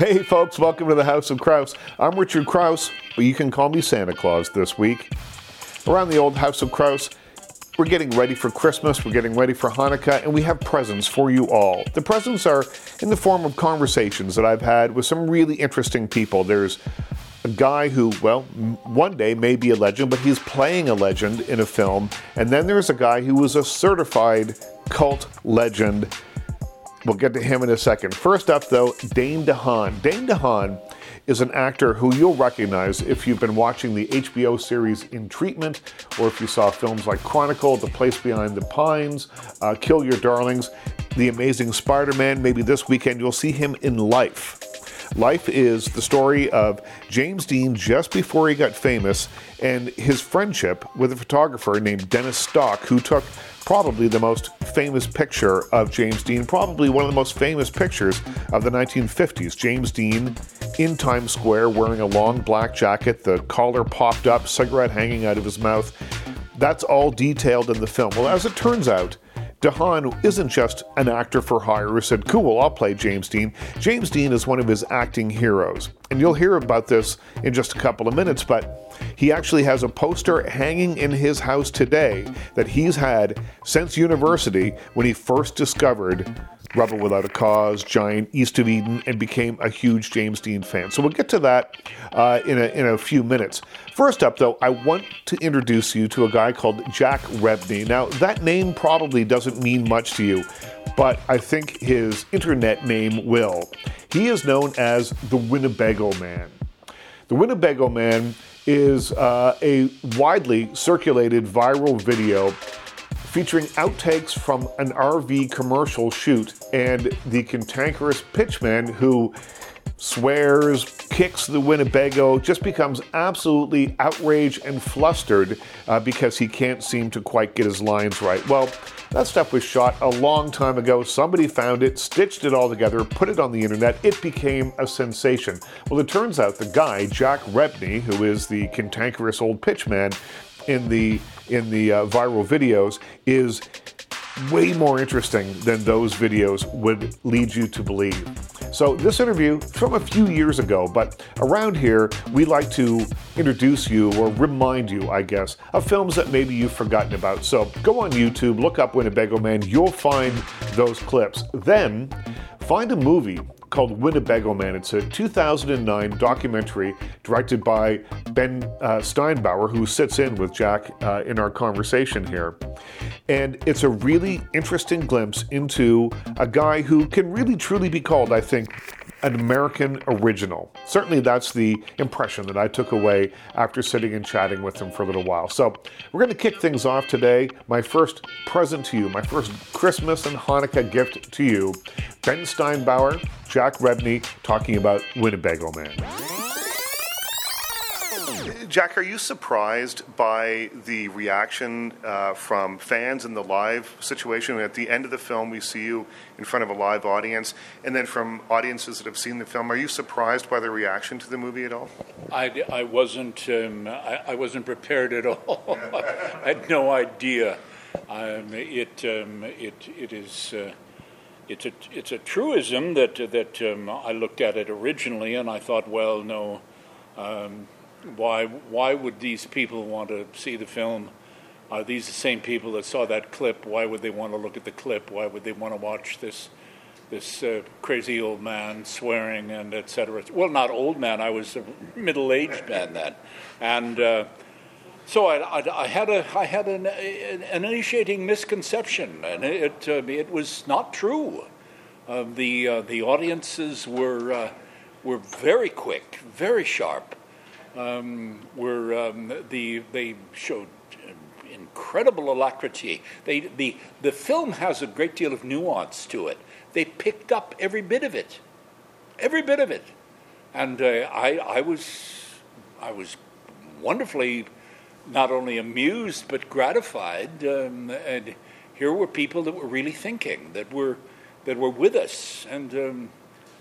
Hey, folks, welcome to the House of Kraus. I'm Richard Kraus, but you can call me Santa Claus this week. Around the old House of Kraus, we're getting ready for Christmas, we're getting ready for Hanukkah, and we have presents for you all. The presents are in the form of conversations that I've had with some really interesting people. There's a guy who, well, one day may be a legend, but he's playing a legend in a film. And then there's a guy who was a certified cult legend. We'll get to him in a second. First up, though, Dane DeHaan. Dane DeHaan is an actor who you'll recognize if you've been watching the HBO series In Treatment, or if you saw films like Chronicle, The Place Behind the Pines, uh, Kill Your Darlings, The Amazing Spider Man. Maybe this weekend you'll see him in Life. Life is the story of James Dean just before he got famous and his friendship with a photographer named Dennis Stock, who took probably the most famous picture of James Dean, probably one of the most famous pictures of the 1950s. James Dean in Times Square wearing a long black jacket, the collar popped up, cigarette hanging out of his mouth. That's all detailed in the film. Well, as it turns out, DeHaan isn't just an actor for hire who said, Cool, I'll play James Dean. James Dean is one of his acting heroes. And you'll hear about this in just a couple of minutes, but he actually has a poster hanging in his house today that he's had since university when he first discovered Rebel Without a Cause, Giant, East of Eden, and became a huge James Dean fan. So we'll get to that uh, in, a, in a few minutes. First up, though, I want to introduce you to a guy called Jack Rebney. Now, that name probably doesn't mean much to you, but I think his internet name will. He is known as the Winnebago Man. The Winnebago Man is uh, a widely circulated viral video featuring outtakes from an RV commercial shoot and the cantankerous pitchman who swears, kicks the Winnebago, just becomes absolutely outraged and flustered uh, because he can't seem to quite get his lines right. Well, that stuff was shot a long time ago. Somebody found it, stitched it all together, put it on the internet. It became a sensation. Well, it turns out the guy, Jack Rebney, who is the cantankerous old pitchman in the in the uh, viral videos is way more interesting than those videos would lead you to believe. So, this interview from a few years ago, but around here, we like to introduce you or remind you, I guess, of films that maybe you've forgotten about. So, go on YouTube, look up Winnebago Man, you'll find those clips. Then, find a movie called Winnebago Man. It's a 2009 documentary directed by Ben uh, Steinbauer, who sits in with Jack uh, in our conversation here. And it's a really interesting glimpse into a guy who can really truly be called, I think, an American original. Certainly, that's the impression that I took away after sitting and chatting with him for a little while. So, we're going to kick things off today. My first present to you, my first Christmas and Hanukkah gift to you Ben Steinbauer, Jack Rebney talking about Winnebago Man. Jack, are you surprised by the reaction uh, from fans in the live situation? At the end of the film, we see you in front of a live audience, and then from audiences that have seen the film, are you surprised by the reaction to the movie at all? I, I wasn't. Um, I, I, wasn't prepared at all. I had no idea. Um, it, um, it, it is. Uh, it's a, it's a truism that that um, I looked at it originally, and I thought, well, no, um, why why would these people want to see the film? Are these the same people that saw that clip? Why would they want to look at the clip? Why would they want to watch this this uh, crazy old man swearing and etc. Well, not old man. I was a middle aged man then, and. Uh, so I, I, I, had a I had an, an initiating misconception, and it uh, it was not true. Uh, the uh, the audiences were uh, were very quick, very sharp, um, were um, the they showed incredible alacrity. They, the the film has a great deal of nuance to it. They picked up every bit of it, every bit of it, and uh, I I was I was wonderfully not only amused but gratified. Um, and here were people that were really thinking, that were that were with us, and um,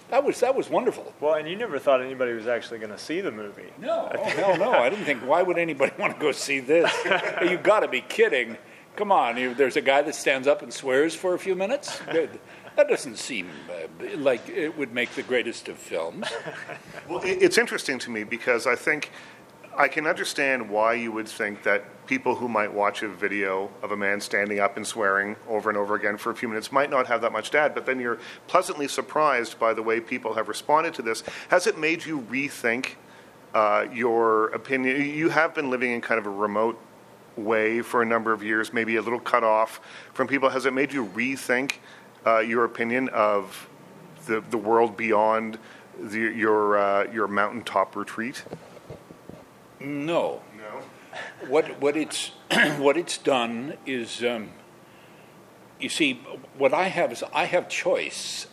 that was that was wonderful. Well, and you never thought anybody was actually going to see the movie. No, oh, hell no. I didn't think. Why would anybody want to go see this? you got to be kidding. Come on, you, there's a guy that stands up and swears for a few minutes. That doesn't seem uh, like it would make the greatest of films. Well, it- it's interesting to me because I think I can understand why you would think that people who might watch a video of a man standing up and swearing over and over again for a few minutes might not have that much add, but then you're pleasantly surprised by the way people have responded to this. Has it made you rethink uh, your opinion? You have been living in kind of a remote way for a number of years, maybe a little cut off from people. Has it made you rethink uh, your opinion of the, the world beyond the, your, uh, your mountaintop retreat? No. No. What what it's what it's done is, um, you see, what I have is I have choice,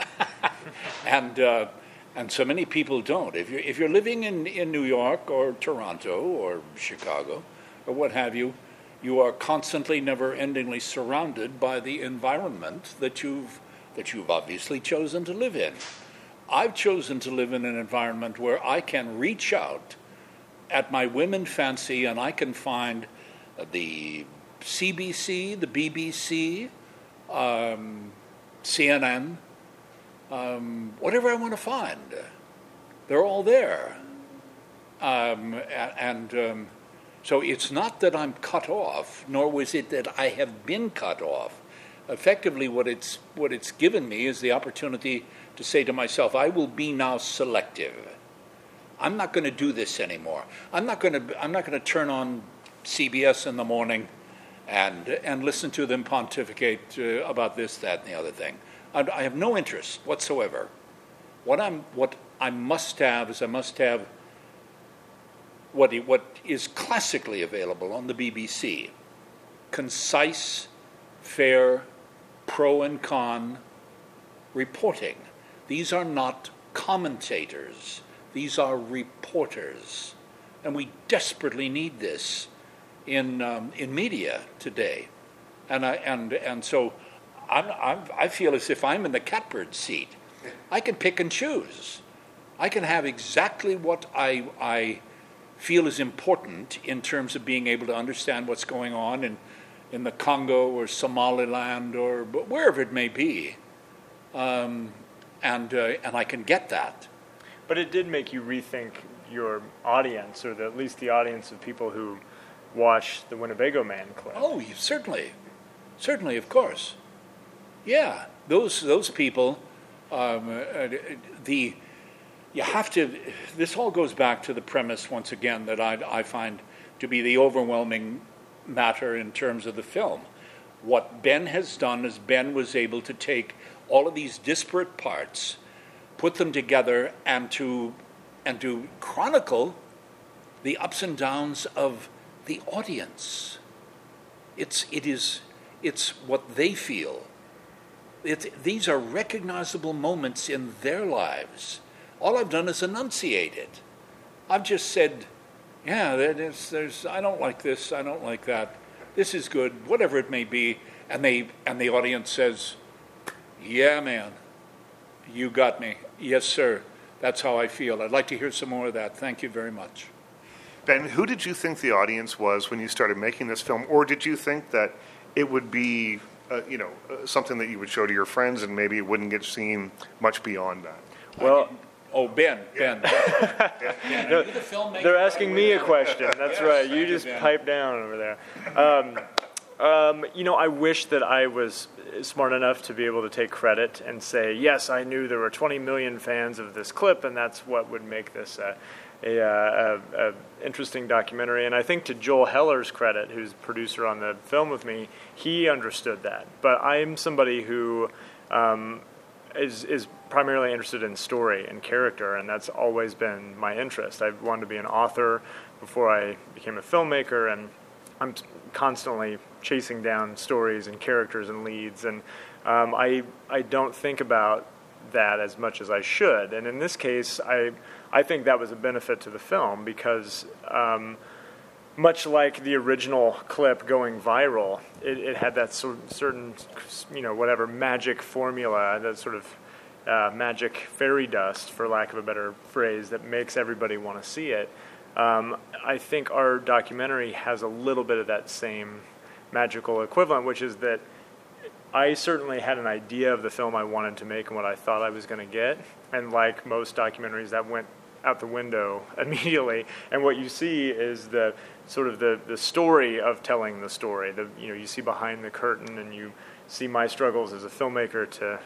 and uh, and so many people don't. If you're if you're living in in New York or Toronto or Chicago or what have you, you are constantly, never-endingly surrounded by the environment that you've that you've obviously chosen to live in. I've chosen to live in an environment where I can reach out at my women fancy and I can find the CBC, the BBC, um, CNN, um, whatever I want to find. They're all there. Um, and um, so it's not that I'm cut off, nor was it that I have been cut off. Effectively, what it's, what it's given me is the opportunity to say to myself, I will be now selective. I'm not going to do this anymore. I'm not going to. I'm not going to turn on CBS in the morning and and listen to them pontificate uh, about this, that, and the other thing. I, I have no interest whatsoever. What I'm what I must have is I must have what what is classically available on the BBC: concise, fair, pro and con reporting. These are not commentators, these are reporters. And we desperately need this in, um, in media today. And, I, and, and so I'm, I'm, I feel as if I'm in the catbird seat. I can pick and choose. I can have exactly what I, I feel is important in terms of being able to understand what's going on in, in the Congo or Somaliland or wherever it may be. Um, and, uh, and I can get that. But it did make you rethink your audience, or the, at least the audience of people who watch the Winnebago Man clip. Oh, certainly, certainly, of course. Yeah, those those people. Um, uh, the you have to. This all goes back to the premise once again that I, I find to be the overwhelming matter in terms of the film. What Ben has done is Ben was able to take all of these disparate parts, put them together, and to and to chronicle the ups and downs of the audience. It's, it is, it's what they feel. It's, these are recognizable moments in their lives. All I've done is enunciate it. I've just said, yeah, there's, there's, I don't like this, I don't like that. This is good, whatever it may be. And, they, and the audience says, yeah, man, you got me. Yes, sir. That's how I feel. I'd like to hear some more of that. Thank you very much. Ben, who did you think the audience was when you started making this film, or did you think that it would be, uh, you know, uh, something that you would show to your friends and maybe it wouldn't get seen much beyond that? Well, Oh, Ben, Ben. Ben, are you the they're asking me a question. That's right. You thank you, just pipe down over there. Um, um, you know, I wish that I was smart enough to be able to take credit and say, yes, I knew there were 20 million fans of this clip, and that's what would make this a, a, uh, a, a interesting documentary. And I think to Joel Heller's credit, who's producer on the film with me, he understood that. But I'm somebody who um, is is primarily interested in story and character, and that's always been my interest. I wanted to be an author before I became a filmmaker, and I'm constantly chasing down stories and characters and leads, and um, I I don't think about that as much as I should. And in this case, I I think that was a benefit to the film because. Um, much like the original clip going viral, it, it had that sort certain, you know, whatever magic formula, that sort of uh, magic fairy dust, for lack of a better phrase, that makes everybody want to see it. Um, I think our documentary has a little bit of that same magical equivalent, which is that I certainly had an idea of the film I wanted to make and what I thought I was going to get. And like most documentaries, that went out the window immediately. And what you see is the sort of the, the story of telling the story. The, you know, you see behind the curtain and you see my struggles as a filmmaker to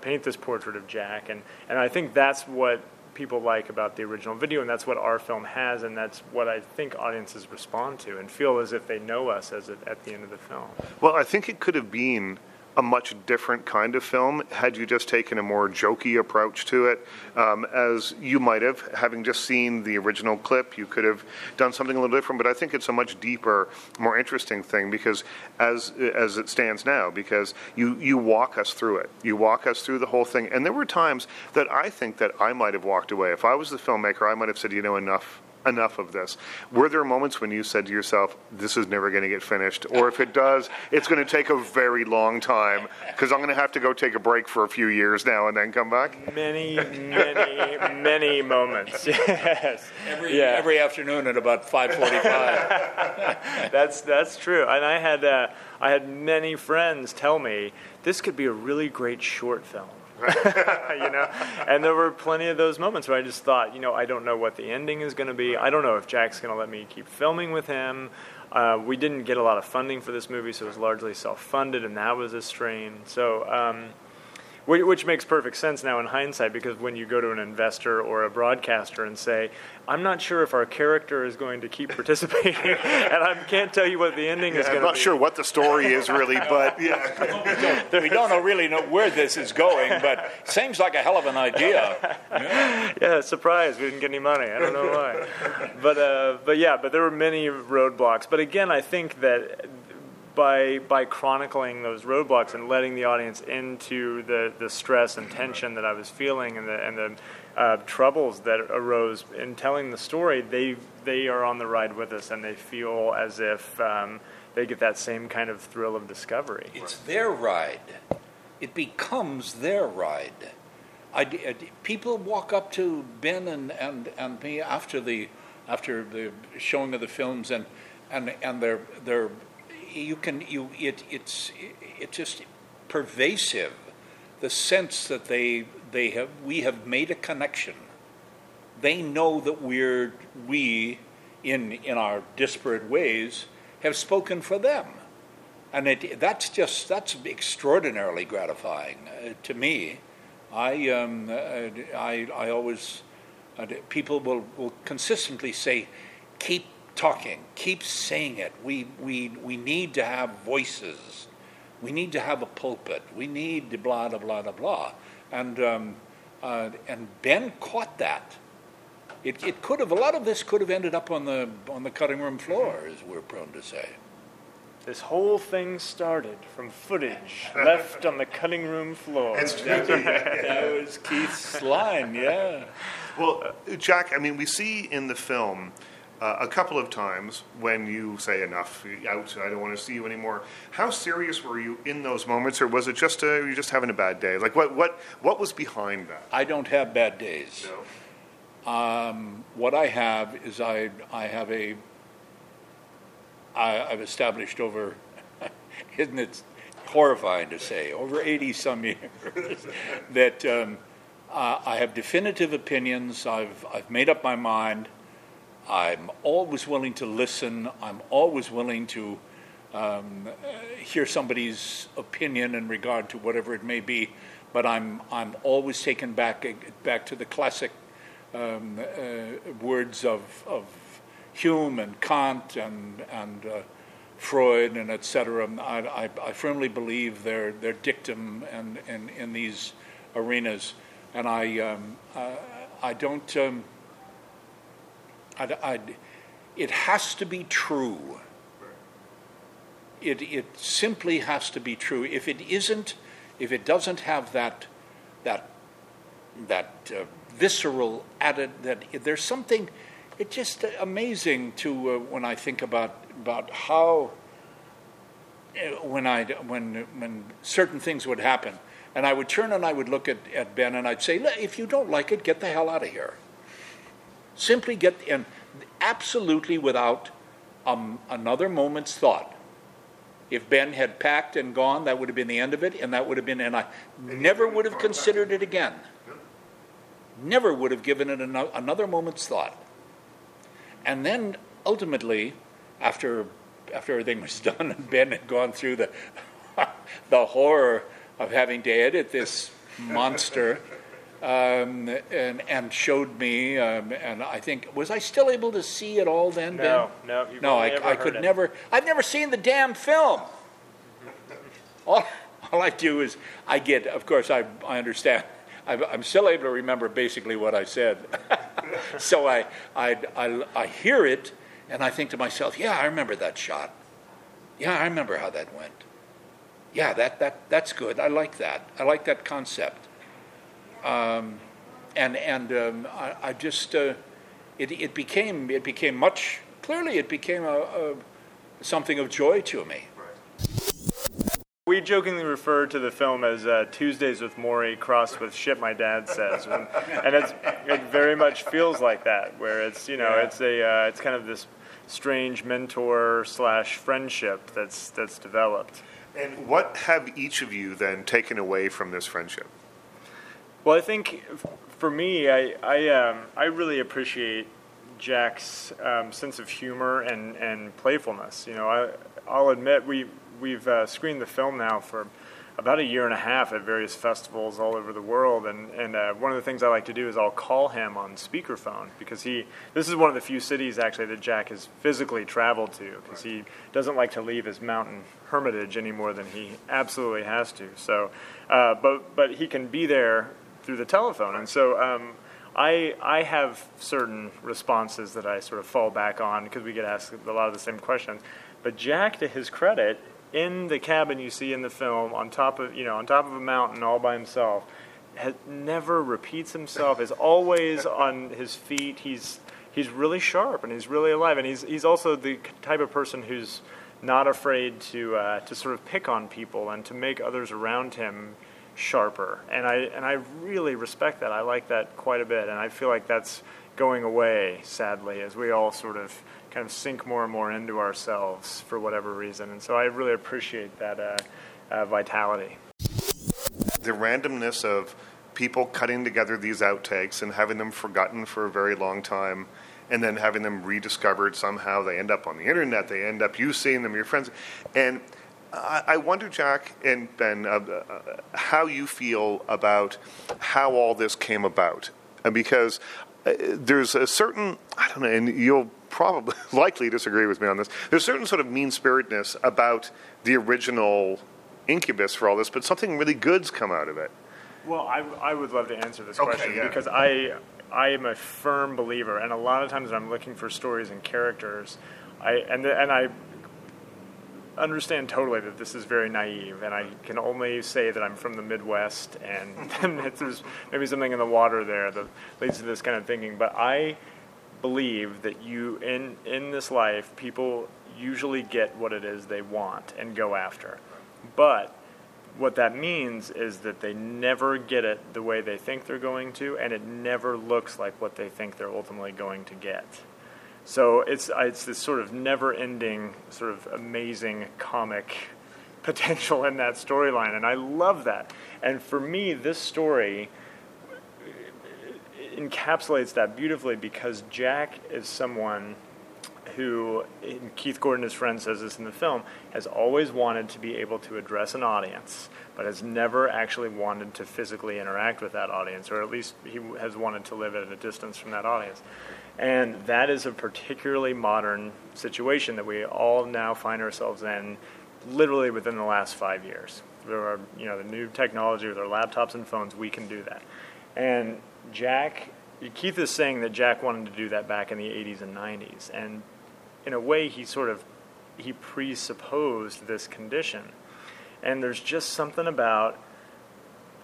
paint this portrait of Jack. And, and I think that's what people like about the original video, and that's what our film has, and that's what I think audiences respond to and feel as if they know us as at the end of the film. Well, I think it could have been a much different kind of film had you just taken a more jokey approach to it. Um, as you might have, having just seen the original clip, you could have done something a little different. But I think it's a much deeper, more interesting thing because as as it stands now, because you you walk us through it, you walk us through the whole thing. And there were times that I think that I might have walked away. If I was the filmmaker, I might have said, you know, enough enough of this. Were there moments when you said to yourself, this is never going to get finished? Or if it does, it's going to take a very long time because I'm going to have to go take a break for a few years now and then come back? Many, many, many moments. Yes. Every, yeah. every afternoon at about 5:45. that's that's true. And I had uh, I had many friends tell me this could be a really great short film. you know, and there were plenty of those moments where I just thought, you know, I don't know what the ending is going to be. I don't know if Jack's going to let me keep filming with him. Uh, we didn't get a lot of funding for this movie, so it was largely self-funded, and that was a strain. So. Um, which makes perfect sense now in hindsight because when you go to an investor or a broadcaster and say, I'm not sure if our character is going to keep participating, and I can't tell you what the ending yeah, is going to be. I'm not sure what the story is really, but yeah. we don't know really know where this is going, but seems like a hell of an idea. Yeah, yeah surprise, we didn't get any money. I don't know why. But, uh, but yeah, but there were many roadblocks. But again, I think that by by chronicling those roadblocks and letting the audience into the, the stress and tension that I was feeling and the and the uh, troubles that arose in telling the story, they they are on the ride with us and they feel as if um, they get that same kind of thrill of discovery. It's their ride. It becomes their ride. I, I, people walk up to Ben and, and, and me after the after the showing of the films and and and they're they're you can you it it's it's just pervasive the sense that they they have we have made a connection. They know that we're we in in our disparate ways have spoken for them. And it that's just that's extraordinarily gratifying uh, to me. I um, uh, i i always uh, people will will consistently say keep talking, keep saying it. We, we, we need to have voices. We need to have a pulpit. We need the blah, blah, blah, blah, blah. And, um, uh, and Ben caught that. It, it could have, a lot of this could have ended up on the, on the cutting room floor, as we're prone to say. This whole thing started from footage left on the cutting room floor. That's right. that was Keith's line, yeah. Well, Jack, I mean, we see in the film uh, a couple of times when you say enough out i don't want to see you anymore. How serious were you in those moments or was it just a, you just having a bad day? Like what what what was behind that? I don't have bad days. No. um, what i have is i i have a I, i've established over isn't it horrifying to say over 80 some years that um, uh, i have definitive opinions. I've i've made up my mind I'm always willing to listen. I'm always willing to um, hear somebody's opinion in regard to whatever it may be. But I'm I'm always taken back back to the classic um, uh, words of of Hume and Kant and and uh, Freud and etc. I, I, I, firmly believe their their dictum and in, in these arenas, and I um, uh, I don't. I'd, I'd, it has to be true. It, it simply has to be true. If it isn't, if it doesn't have that, that, that uh, visceral added, that there's something, it's just amazing to uh, when I think about about how uh, when I when when certain things would happen, and I would turn and I would look at, at Ben and I'd say, if you don't like it, get the hell out of here. Simply get, and absolutely without um, another moment's thought. if Ben had packed and gone, that would have been the end of it, and that would have been, and I never would have considered it again. Never would have given it another moment's thought. And then ultimately, after after everything was done and Ben had gone through the the horror of having to edit this monster, um, and and showed me, um, and I think was I still able to see it all then? No, ben? no, no. I, I could it. never. I've never seen the damn film. all, all I do is I get. Of course, I I understand. I'm still able to remember basically what I said. so I, I, I, I hear it and I think to myself, yeah, I remember that shot. Yeah, I remember how that went. Yeah, that, that, that's good. I like that. I like that concept. Um, and and um, I, I, just uh, it, it became it became much clearly it became a, a something of joy to me. We jokingly refer to the film as uh, Tuesdays with Morrie crossed with shit my dad says, and, and it very much feels like that. Where it's you know yeah. it's a uh, it's kind of this strange mentor slash friendship that's that's developed. And what have each of you then taken away from this friendship? Well, I think for me, I I, um, I really appreciate Jack's um, sense of humor and, and playfulness. You know, I I'll admit we we've uh, screened the film now for about a year and a half at various festivals all over the world. And, and uh, one of the things I like to do is I'll call him on speakerphone because he, this is one of the few cities actually that Jack has physically traveled to because he doesn't like to leave his mountain hermitage any more than he absolutely has to. So, uh, but, but he can be there through the telephone. And so, um, I, I have certain responses that I sort of fall back on because we get asked a lot of the same questions. But Jack, to his credit, in the cabin you see in the film, on top of you know on top of a mountain all by himself, has, never repeats himself. Is always on his feet. He's he's really sharp and he's really alive. And he's he's also the type of person who's not afraid to uh, to sort of pick on people and to make others around him sharper. And I and I really respect that. I like that quite a bit. And I feel like that's going away sadly as we all sort of kind of sink more and more into ourselves for whatever reason. And so I really appreciate that uh, uh, vitality. The randomness of people cutting together these outtakes and having them forgotten for a very long time and then having them rediscovered somehow. They end up on the internet, they end up you seeing them, your friends. And I wonder, Jack and Ben, uh, uh, how you feel about how all this came about. Because uh, there's a certain, I don't know, and you'll probably likely disagree with me on this. There's a certain sort of mean spiritedness about the original incubus for all this, but something really good's come out of it. Well, I, I would love to answer this okay, question yeah. because I I am a firm believer, and a lot of times when I'm looking for stories and characters, I and and I understand totally that this is very naive, and I can only say that I'm from the Midwest, and there's maybe something in the water there that leads to this kind of thinking. But I believe that you in in this life, people usually get what it is they want and go after, but what that means is that they never get it the way they think they're going to, and it never looks like what they think they're ultimately going to get. So it's it's this sort of never-ending, sort of amazing comic potential in that storyline, and I love that. And for me, this story encapsulates that beautifully because Jack is someone who, Keith Gordon, his friend, says this in the film, has always wanted to be able to address an audience, but has never actually wanted to physically interact with that audience, or at least he has wanted to live at a distance from that audience. And that is a particularly modern situation that we all now find ourselves in literally within the last five years. There are, you know, the new technology with our laptops and phones, we can do that. And Jack, Keith is saying that Jack wanted to do that back in the 80s and 90s. And in a way, he sort of, he presupposed this condition. And there's just something about,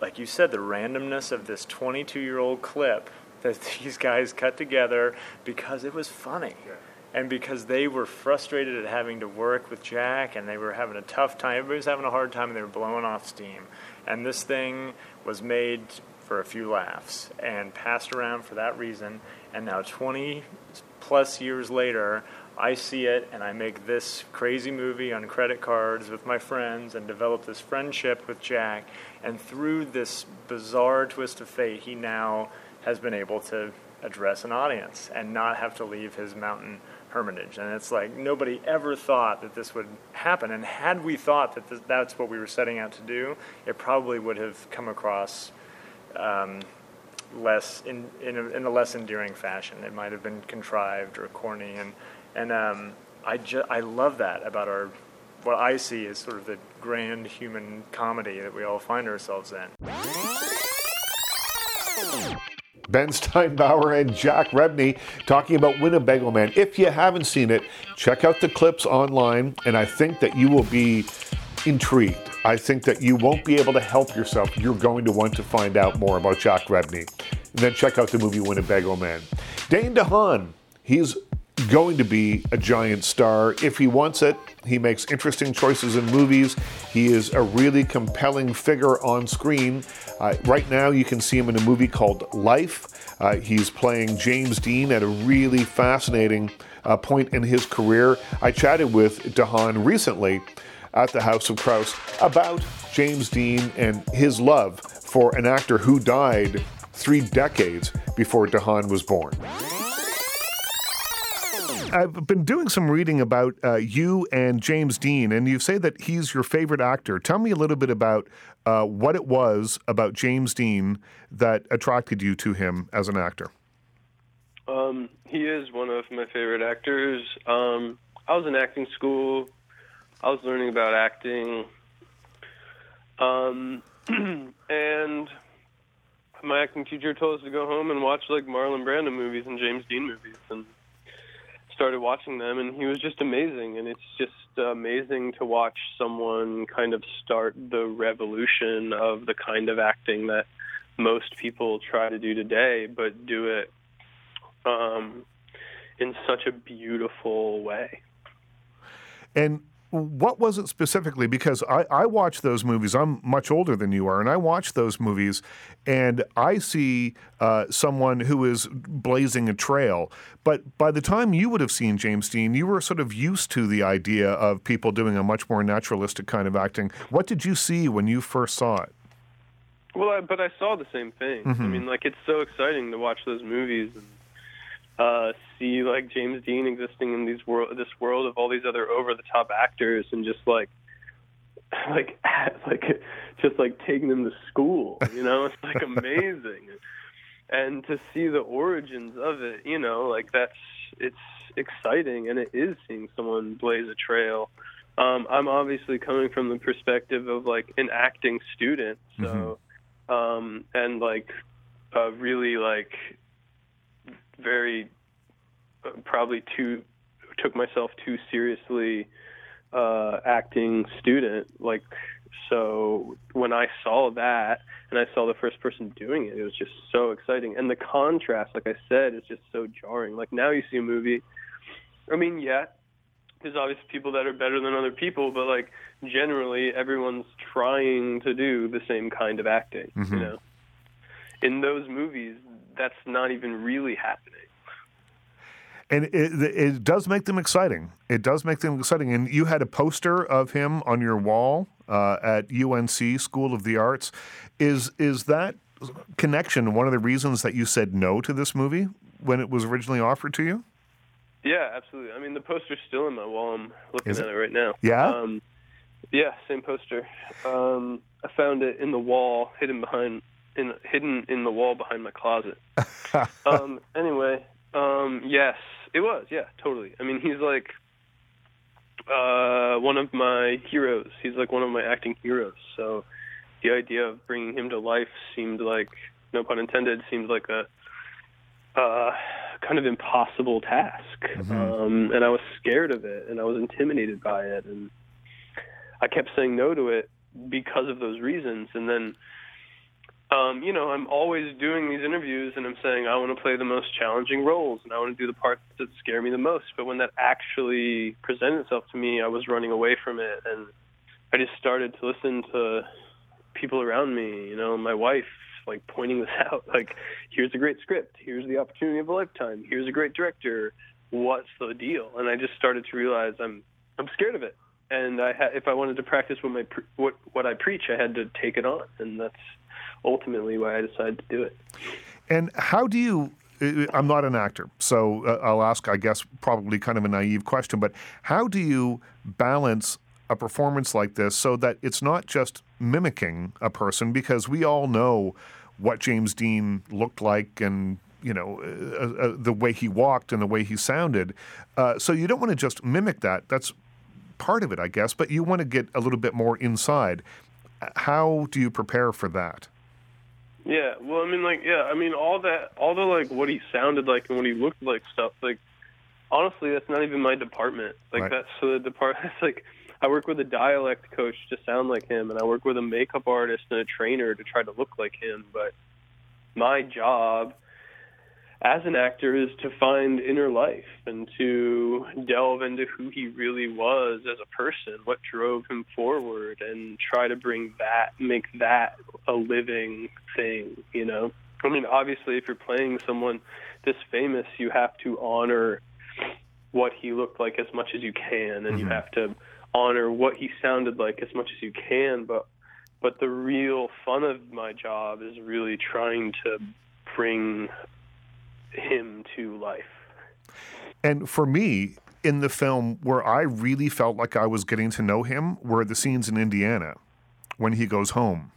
like you said, the randomness of this 22 year old clip that these guys cut together because it was funny. Yeah. And because they were frustrated at having to work with Jack and they were having a tough time. Everybody was having a hard time and they were blowing off steam. And this thing was made for a few laughs and passed around for that reason. And now, 20 plus years later, I see it and I make this crazy movie on credit cards with my friends and develop this friendship with Jack. And through this bizarre twist of fate, he now has been able to address an audience and not have to leave his mountain hermitage. And it's like nobody ever thought that this would happen. And had we thought that this, that's what we were setting out to do, it probably would have come across um, less in in a, in a, less endearing fashion. It might have been contrived or corny. And and um, I ju- I love that about our. What I see is sort of the grand human comedy that we all find ourselves in. Ben Steinbauer and Jack Rebney talking about Winnebago Man. If you haven't seen it, check out the clips online, and I think that you will be intrigued. I think that you won't be able to help yourself. You're going to want to find out more about Jack Rebney. And then check out the movie Winnebago Man. Dane DeHaan, he's going to be a giant star. If he wants it, he makes interesting choices in movies. He is a really compelling figure on screen. Uh, right now, you can see him in a movie called Life. Uh, he's playing James Dean at a really fascinating uh, point in his career. I chatted with DeHaan recently at the House of Kraus about James Dean and his love for an actor who died three decades before DeHaan was born. I've been doing some reading about uh, you and James Dean, and you say that he's your favorite actor. Tell me a little bit about uh, what it was about James Dean that attracted you to him as an actor. Um, he is one of my favorite actors. Um, I was in acting school. I was learning about acting. Um, and my acting teacher told us to go home and watch like Marlon Brando movies and James Dean movies and started watching them, and he was just amazing. And it's just amazing to watch someone kind of start the revolution of the kind of acting that most people try to do today, but do it um, in such a beautiful way. And what was it specifically? Because I, I watch those movies. I'm much older than you are, and I watch those movies, and I see uh, someone who is blazing a trail. But by the time you would have seen James Dean, you were sort of used to the idea of people doing a much more naturalistic kind of acting. What did you see when you first saw it? Well, I, but I saw the same thing. Mm-hmm. I mean, like it's so exciting to watch those movies and uh, see like James Dean existing in these world, this world of all these other over the top actors, and just like, like, like, just like taking them to school. You know, it's like amazing, and to see the origins of it, you know, like that's it's exciting, and it is seeing someone blaze a trail. Um, I'm obviously coming from the perspective of like an acting student, so, mm-hmm. um, and like, uh, really like very uh, probably too took myself too seriously uh, acting student. Like so, when I saw that and I saw the first person doing it, it was just so exciting. And the contrast, like I said, is just so jarring. Like now you see a movie. I mean, yeah, there's obviously people that are better than other people, but like generally everyone's trying to do the same kind of acting. Mm-hmm. You know, in those movies, that's not even really happening and it, it does make them exciting. It does make them exciting. And you had a poster of him on your wall uh, at UNC School of the Arts. Is is that connection one of the reasons that you said no to this movie when it was originally offered to you? Yeah, absolutely. I mean, the poster's still in my wall. I'm looking at it right now. Yeah. Um, yeah, same poster. Um, I found it in the wall, hidden behind, in hidden in the wall behind my closet. um, anyway, um, yes, it was, yeah, totally. I mean, he's like uh, one of my heroes. He's like one of my acting heroes. So the idea of bringing him to life seemed like, no pun intended, seemed like a uh, kind of impossible task. Mm-hmm. Um, and I was scared of it, and I was intimidated by it, and I kept saying no to it because of those reasons. And then um, you know, I'm always doing these interviews and I'm saying I want to play the most challenging roles and I want to do the parts that scare me the most. But when that actually presented itself to me, I was running away from it and I just started to listen to people around me, you know, my wife like pointing this out like here's a great script, here's the opportunity of a lifetime, here's a great director. what's the deal? And I just started to realize I'm I'm scared of it. And I ha- if I wanted to practice what my pre- what what I preach, I had to take it on, and that's ultimately why I decided to do it. And how do you? I'm not an actor, so uh, I'll ask, I guess, probably kind of a naive question, but how do you balance a performance like this so that it's not just mimicking a person? Because we all know what James Dean looked like and you know uh, uh, the way he walked and the way he sounded. Uh, so you don't want to just mimic that. That's part of it, I guess. But you want to get a little bit more inside. How do you prepare for that? Yeah, well, I mean, like, yeah, I mean, all that, all the like, what he sounded like and what he looked like stuff. Like, honestly, that's not even my department. Like, Right. that's so the department. It's like, I work with a dialect coach to sound like him, and I work with a makeup artist and a trainer to try to look like him. But my job as an actor is to find inner life and to delve into who he really was as a person, what drove him forward, and try to bring that, make that a living thing, you know? I mean, obviously, if you're playing someone this famous, you have to honor what he looked like as much as you can, and you Mhm. have to honor what he sounded like as much as you can, but but the real fun of my job is really trying to bring him to life. And for me, in the film, where I really felt like I was getting to know him were the scenes in Indiana when he goes home.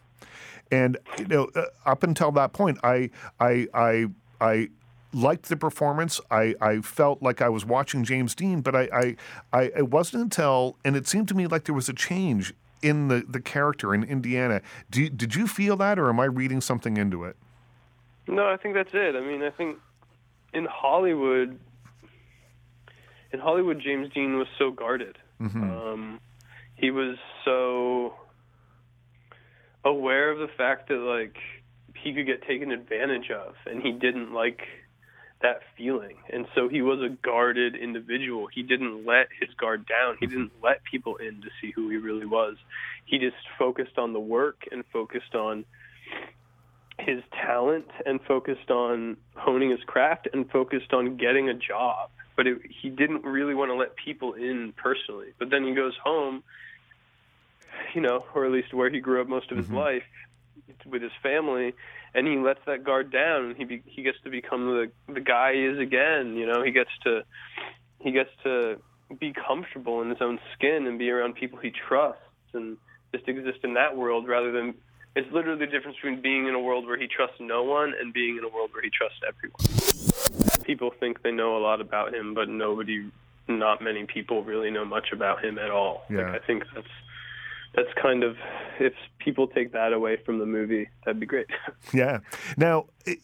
And you know, uh, up until that point, I, I, I, I liked the performance. I, I felt like I was watching James Dean, but I, I, I, it wasn't until, and it seemed to me like there was a change in the, the character in Indiana. Do, did you feel that, or am I reading something into it? No, I think that's it. I mean, I think in Hollywood, in Hollywood, James Dean was so guarded. Um, he was so aware of the fact that like he could get taken advantage of, and he didn't like that feeling. And so he was a guarded individual. He didn't let his guard down. He didn't let people in to see who he really was. He just focused on the work and focused on his talent and focused on honing his craft and focused on getting a job. But it, he didn't really want to let people in personally. But then he goes home, you know, or at least where he grew up most of his mm-hmm. life with his family, and he lets that guard down. And he be, he gets to become the the guy he is again. You know, he gets to he gets to be comfortable in his own skin and be around people he trusts and just exist in that world rather than it's literally the difference between being in a world where he trusts no one and being in a world where he trusts everyone. People think they know a lot about him, but nobody, not many people really know much about him at all. Yeah. Like, I think that's that's kind of if people take that away from the movie, that'd be great. Yeah. Now, i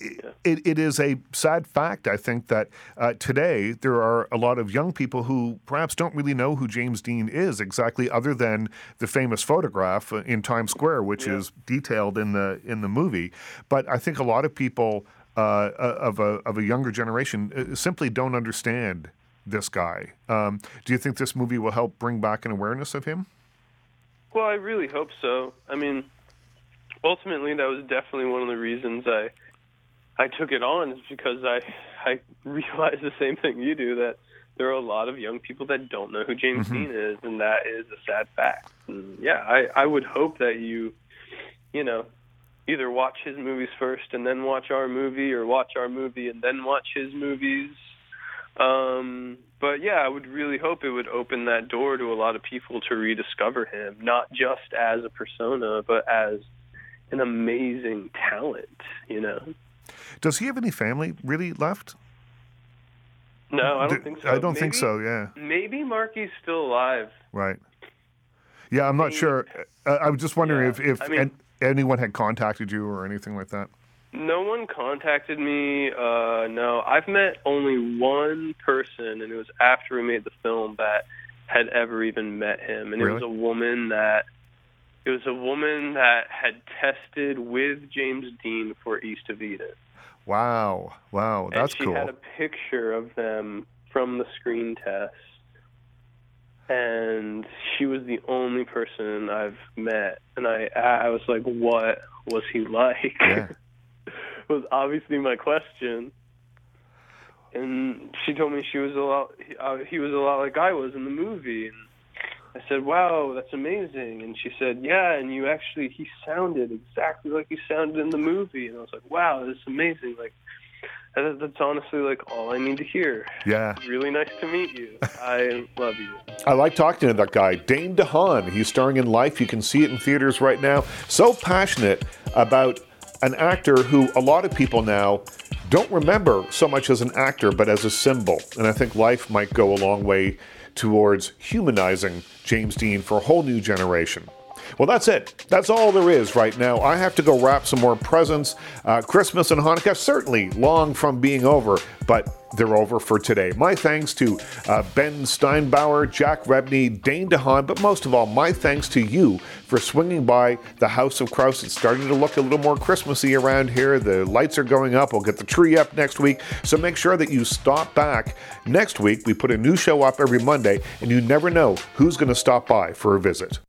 it, it is a sad fact, I think, that uh, today there are a lot of young people who perhaps don't really know who James Dean is exactly, other than the famous photograph uh, in Times Square, which is detailed in the in the movie. But I think a lot of people uh, uh, of a of a younger generation uh, simply don't understand this guy. Um, do you think this movie will help bring back an awareness of him? Well, I really hope so. I mean, ultimately, that was definitely one of the reasons I I took it on is because I I realized the same thing you do that there are a lot of young people that don't know who James mm-hmm. Dean is, and that is a sad fact. And yeah, I I would hope that you you know either watch his movies first and then watch our movie, or watch our movie and then watch his movies. Um, but yeah, I would really hope it would open that door to a lot of people to rediscover him, not just as a persona, but as an amazing talent. You know? Does he have any family really left? No, I don't think so. I don't think so. Yeah. Maybe Markie's still alive. Right. Yeah, I'm not Maybe. sure. Uh, I was just wondering Yeah, if, if I mean- an- anyone had contacted you or anything like that. No one contacted me. Uh, no, I've met only one person, and it was after we made the film that had ever even met him, and it was a woman that it was a woman that had tested with James Dean for East of Eden. Wow. Wow. That's and she cool. had a picture of them from the screen test. And she was the only person I've met, and I I was like, "What was he like?" Yeah. was obviously my question. and she told me she was a lot. Uh, he was a lot like I was in the movie, and I said, "Wow, that's amazing." And she said, "Yeah, and you actually he sounded exactly like he sounded in the movie." And I was like, "Wow, this is amazing!" Like that, that's honestly like all I need to hear. Yeah. Really nice to meet you. I love you. I like talking to that guy, Dane DeHaan. He's starring in Life. You can see it in theaters right now. So passionate about an actor who a lot of people now don't remember so much as an actor, but as a symbol. And I think Life might go a long way towards humanizing James Dean for a whole new generation. Well, that's it. That's all there is right now. I have to go wrap some more presents. Uh, Christmas and Hanukkah certainly long from being over, but they're over for today. My thanks to uh, Ben Steinbauer, Jack Rebney, Dane DeHaan, but most of all, my thanks to you for swinging by the House of Kraus. It's starting to look a little more Christmassy around here. The lights are going up. We'll get the tree up next week. So make sure that you stop back next week. We put a new show up every Monday, and you never know who's going to stop by for a visit.